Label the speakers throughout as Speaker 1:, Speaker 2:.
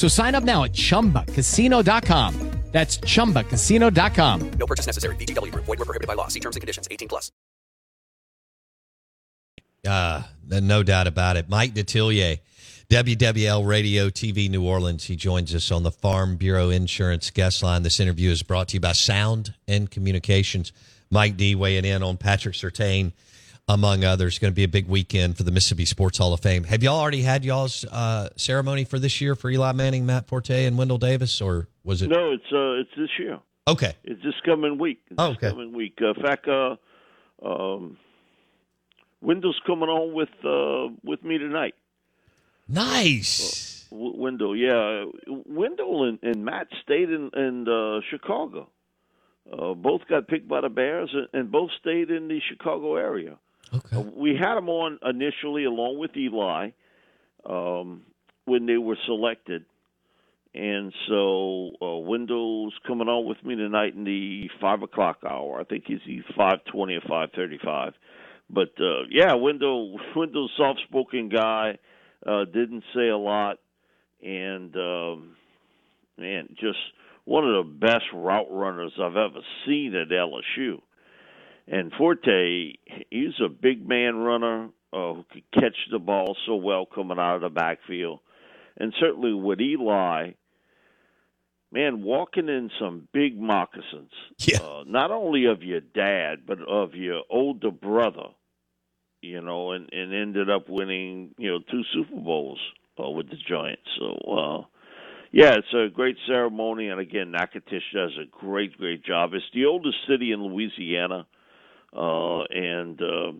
Speaker 1: So sign up now at chumbacasino.com. That's chumbacasino.com.
Speaker 2: No purchase necessary. VGW Group. Void were prohibited by law. See terms and conditions. 18 plus.
Speaker 3: Uh, no doubt about it. Mike Detillier, WWL Radio TV New Orleans. He joins us on the Farm Bureau Insurance guest line. This interview is brought to you by Sound and Communications. Mike D weighing in on Patrick Surtain, among others. Going to be a big weekend for the Mississippi Sports Hall of Fame. Have y'all already had y'all's uh, ceremony for this year for Eli Manning, Matt Forte, and Wendell Davis, or was it?
Speaker 4: No, it's uh, it's this year.
Speaker 3: Okay.
Speaker 4: It's this coming week. It's
Speaker 3: Oh,
Speaker 4: this
Speaker 3: okay.
Speaker 4: coming week. Uh, in fact, uh, um, Wendell's coming on with uh, with me tonight.
Speaker 3: Nice.
Speaker 4: W- Wendell, yeah, Wendell and, and Matt stayed in in uh, Chicago. Uh, both got picked by the Bears, and, and both stayed in the Chicago area.
Speaker 3: Okay.
Speaker 4: Uh, we had them on initially along with Eli um, when they were selected. And so uh, Wendell's coming on with me tonight in the five o'clock hour. I think he's the five twenty or five thirty five. But uh, yeah, Wendell Wendell's soft spoken guy, uh, didn't say a lot, and um, man, just one of the best route runners I've ever seen at LSU. And Forte, he's a big man runner uh, who could catch the ball so well coming out of the backfield. And certainly with Eli, man, walking in some big moccasins.
Speaker 3: Yeah.
Speaker 4: Uh, not only of your dad, but of your older brother, you know, and, and ended up winning, you know, two Super Bowls uh, with the Giants. So, uh, yeah, it's a great ceremony. And again, Natchitoches does a great, great job. It's the oldest city in Louisiana uh, and uh,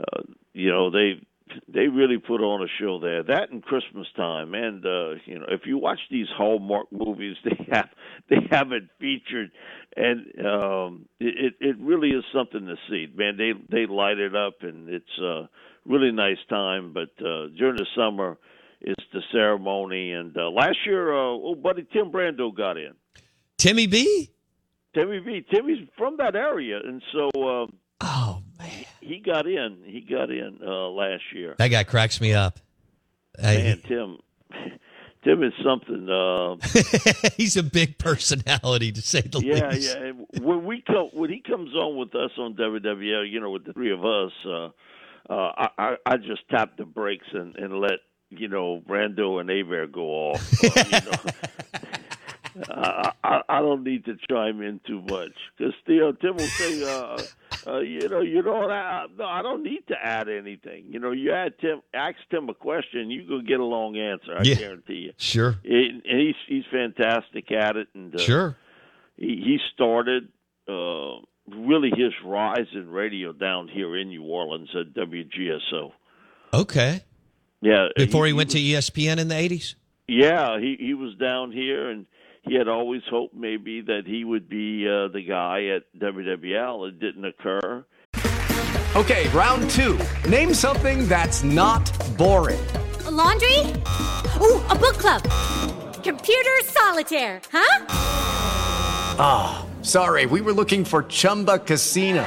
Speaker 4: uh, you know they they really put on a show there. That and Christmas time, and uh, you know if you watch these Hallmark movies, they have they have it featured, and um, it it really is something to see. Man, they they light it up, and it's a really nice time. But uh, during the summer, it's the ceremony, and uh, last year, uh, old buddy Tim Brando got in.
Speaker 3: Timmy B?
Speaker 4: Timmy V. Timmy's from that area, and so um,
Speaker 3: Oh, man.
Speaker 4: he got in. He got in uh, last year.
Speaker 3: That guy cracks me up.
Speaker 4: Man, Tim, Tim is something. Uh,
Speaker 3: he's a big personality, to say the
Speaker 4: yeah,
Speaker 3: least.
Speaker 4: yeah. And When we come, when he comes on with us on WWL, you know, with the three of us, uh, uh, I, I, I just tap the brakes and, and let you know Brando and Hebert go off. Uh, you know. I, I, I don't need to chime in too much because know Tim will say, uh, uh, you know, you don't. Add, no, I don't need to add anything. You know, you add Tim, ask Tim a question, you go get a long answer. I
Speaker 3: Yeah.
Speaker 4: guarantee you.
Speaker 3: Sure.
Speaker 4: And and he's he's fantastic at it, and uh,
Speaker 3: Sure.
Speaker 4: he, he started uh, really his rise in radio down here in New Orleans at WGSO.
Speaker 3: Okay.
Speaker 4: Yeah,
Speaker 3: Before he, went to E ESPN in the 80s?
Speaker 4: Yeah, he he was down here, and he had always hoped maybe that he would be uh, the guy at WWL. It didn't occur.
Speaker 5: Okay, round two. Name something that's not boring.
Speaker 6: A laundry? Ooh, a book club. Computer solitaire, huh?
Speaker 5: Ah, oh, sorry, we were looking for Chumba Casino.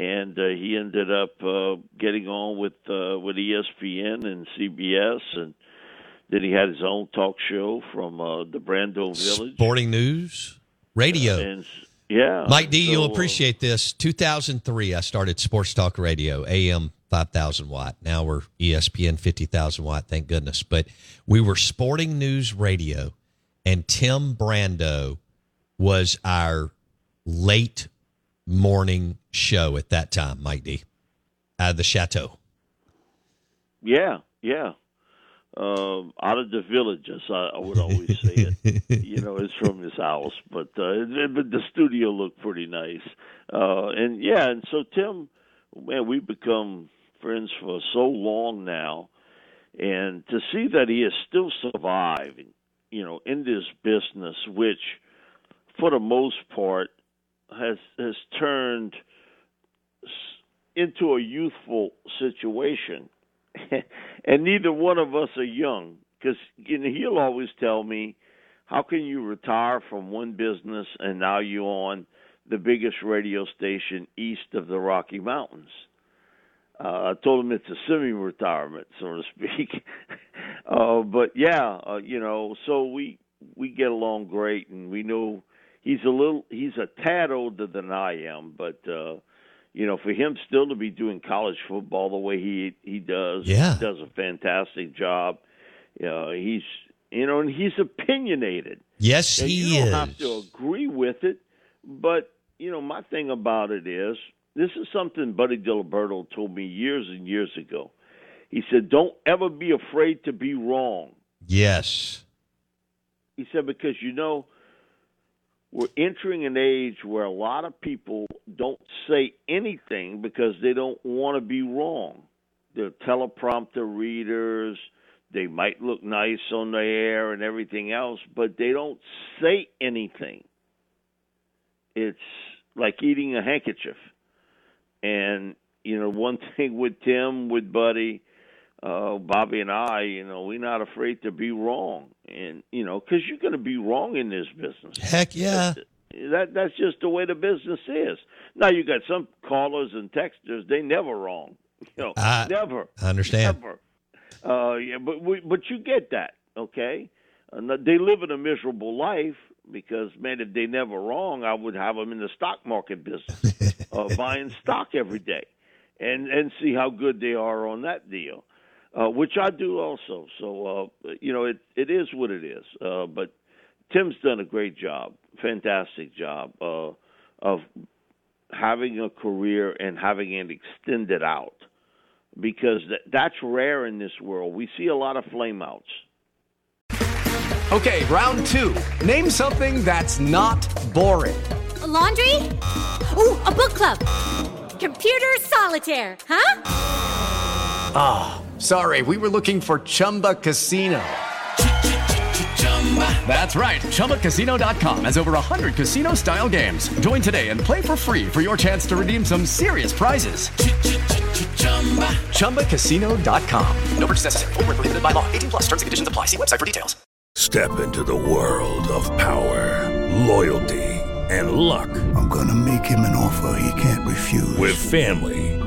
Speaker 4: and uh, he ended up uh, getting on with uh, with ESPN and CBS, and then he had his own talk show from uh, the Brando Village
Speaker 3: Sporting News Radio.
Speaker 4: and yeah,
Speaker 3: Mike D,
Speaker 4: so,
Speaker 3: you'll
Speaker 4: uh,
Speaker 3: appreciate this. 2003, I started Sports Talk Radio, AM 5,000 watt. Now we're ESPN 50,000 watt, thank goodness. But we were Sporting News Radio, and Tim Brando was our late morning show at that time, Mike D, out of the Chateau.
Speaker 4: Yeah, yeah. Um, out of the village, as I, I would always say it. you know, it's from his house, but uh, it, but the studio looked pretty nice. Uh, and yeah, and so Tim, man, we've become friends for so long now, and to see that he is still surviving, you know, in this business, which, for the most part, has has turned into a youthful situation. And neither one of us are young because you know, he'll always tell me how can you retire from one business and now you're on the biggest radio station east of the rocky mountains? Uh, i told him it's a semi-retirement so to speak. Uh, but yeah uh, you know so we we get along great and we know he's a little he's a tad older than i am but uh you know, for him still to be doing college football the way he he does,
Speaker 3: Yeah.
Speaker 4: he does a fantastic job. Uh, he's you know, and he's opinionated.
Speaker 3: Yes,
Speaker 4: And
Speaker 3: he
Speaker 4: you don't
Speaker 3: is.
Speaker 4: have to agree with it, but you know, my thing about it is this is something Buddy Diliberto told me years and years ago. He said, "Don't ever be afraid to be wrong."
Speaker 3: Yes.
Speaker 4: He said because you know we're entering an age where a lot of people don't say anything because they don't want to be wrong. They're teleprompter readers. They might look nice on the air and everything else, but they don't say anything. It's like eating a handkerchief. And, you know, one thing with Tim, with Buddy, uh, Bobby and I, you know, we're not afraid to be wrong, and you know, because you're going to be wrong in this business.
Speaker 3: Heck yeah.
Speaker 4: That that's just the way the business is. Now you got some callers and texters; they never wrong. You know,
Speaker 3: I-
Speaker 4: never.
Speaker 3: I understand.
Speaker 4: Never. Uh, yeah, but we, but you get that, okay? Uh, no- they live in a miserable life because, man, if they never wrong, I would have them in the stock market business, uh, buying stock every day, and and see how good they are on that deal, uh, which I do also. So uh, you know, it it is what it is. Uh, but Tim's done a great job, fantastic job uh, of having a career and having it extended out because that, that's rare in this world. We see a lot of flameouts.
Speaker 5: Okay, round two. Name something that's not boring.
Speaker 6: A laundry? Ooh, a book club. Computer solitaire, huh?
Speaker 5: Ah, sorry, we were looking for Chumba Casino. That's right. ChumbaCasino.com has over 100 casino style games. Join today and play for free for your chance to redeem some serious prizes. ChumbaCasino.com.
Speaker 2: No purchase necessary. Void were prohibited by law. 18 plus terms and conditions apply. See website for details.
Speaker 7: Step into the world of power, loyalty, and luck.
Speaker 8: I'm gonna make him an offer he can't refuse.
Speaker 7: With family,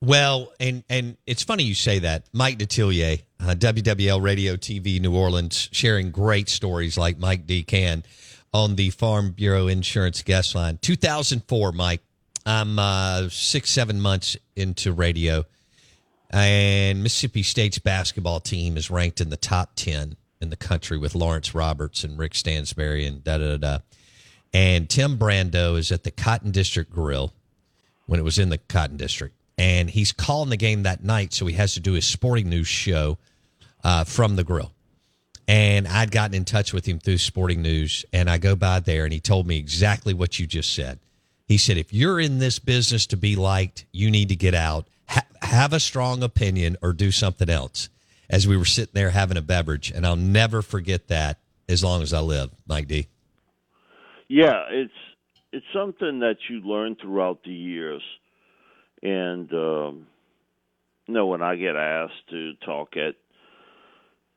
Speaker 3: Well, and and it's funny you say that. Mike Detillier, uh, WWL Radio TV New Orleans, sharing great stories like Mike D can on the Farm Bureau Insurance guest line. 2004, Mike. I'm uh, six, seven months into radio, and Mississippi State's basketball team is ranked in the top 10 in the country with Lawrence Roberts and Rick Stansbury and da da da. And Tim Brando is at the Cotton District Grill when it was in the Cotton District. And he's calling the game that night, so he has to do his sporting news show uh, from the grill. And I'd gotten in touch with him through sporting news, and I go by there, and he told me exactly what you just said. He said, If you're in this business to be liked, you need to get out, ha- have a strong opinion, or do something else. As we were sitting there having a beverage, and I'll never forget that as long as I live, Mike D.
Speaker 4: Yeah, it's it's something that you learn throughout the years, and um, you know when I get asked to talk at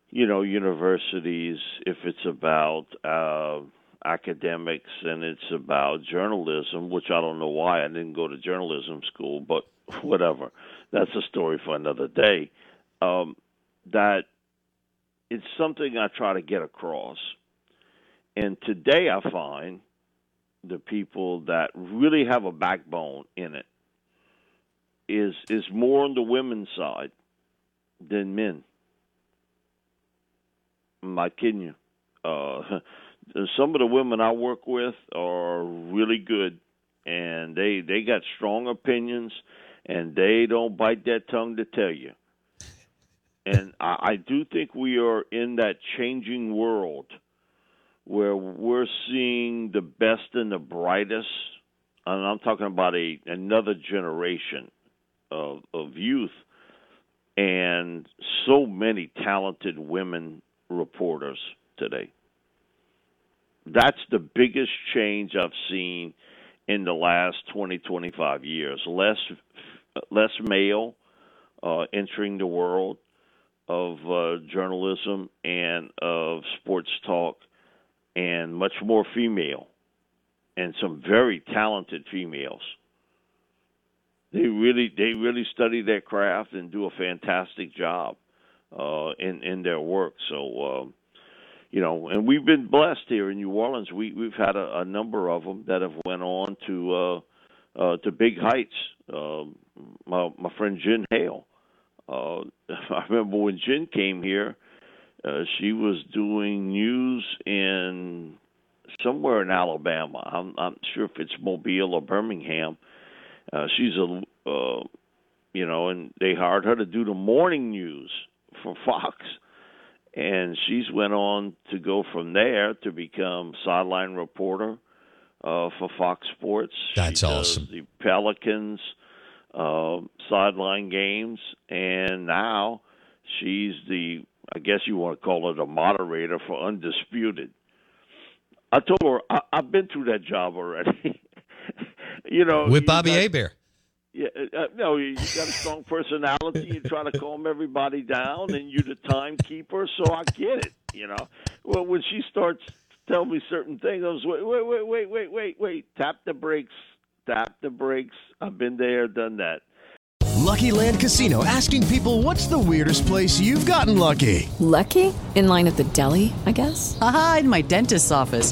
Speaker 4: you know universities, if it's about uh, academics and it's about journalism, which I don't know why I didn't go to journalism school, but whatever, that's a story for another day. Um, that it's something I try to get across. And today I find the people that really have a backbone in it is is more on the women's side than men. I'm kidding you. Uh, some of the women I work with are really good, and they they got strong opinions, and they don't bite that tongue to tell you. And I, I do think we are in that changing world where we're seeing the best and the brightest, and I'm talking about a another generation of of youth, and so many talented women reporters today. That's the biggest change I've seen in the last 20, 25 years. Less less male uh, entering the world of uh, journalism and of sports talk and much more female and some very talented females. They really they really study their craft and do a fantastic job uh, in in their work. So um, you know, and we've been blessed here in New Orleans. We we've had a, a number of them that have went on to uh, uh, to big heights. Uh, my my friend Jen Hale. Uh, I remember when Jen came here uh, she was doing news in somewhere in Alabama. I'm I'm sure if it's Mobile or Birmingham. Uh, she's a uh, you know, and they hired her to do the morning news for Fox, and she's went on to go from there to become sideline reporter uh, for Fox Sports.
Speaker 3: That's
Speaker 4: she does
Speaker 3: awesome.
Speaker 4: The Pelicans uh, sideline games, and now she's the I guess you want to call it a moderator for Undisputed. I told her I, I've been through that job already. you know,
Speaker 3: With Bobby
Speaker 4: got-
Speaker 3: Hebert.
Speaker 4: Yeah, uh, no, you, you got a strong personality. You try to calm everybody down, and you're the timekeeper. So I get it. You know, well, when she starts telling me certain things, I was wait, wait, wait, wait, wait, wait, wait. Tap the brakes. Tap the brakes. I've been there, done that.
Speaker 9: Lucky Land Casino asking people what's the weirdest place you've gotten lucky?
Speaker 10: Lucky? In line at the deli, I guess?
Speaker 11: Aha, in my dentist's office.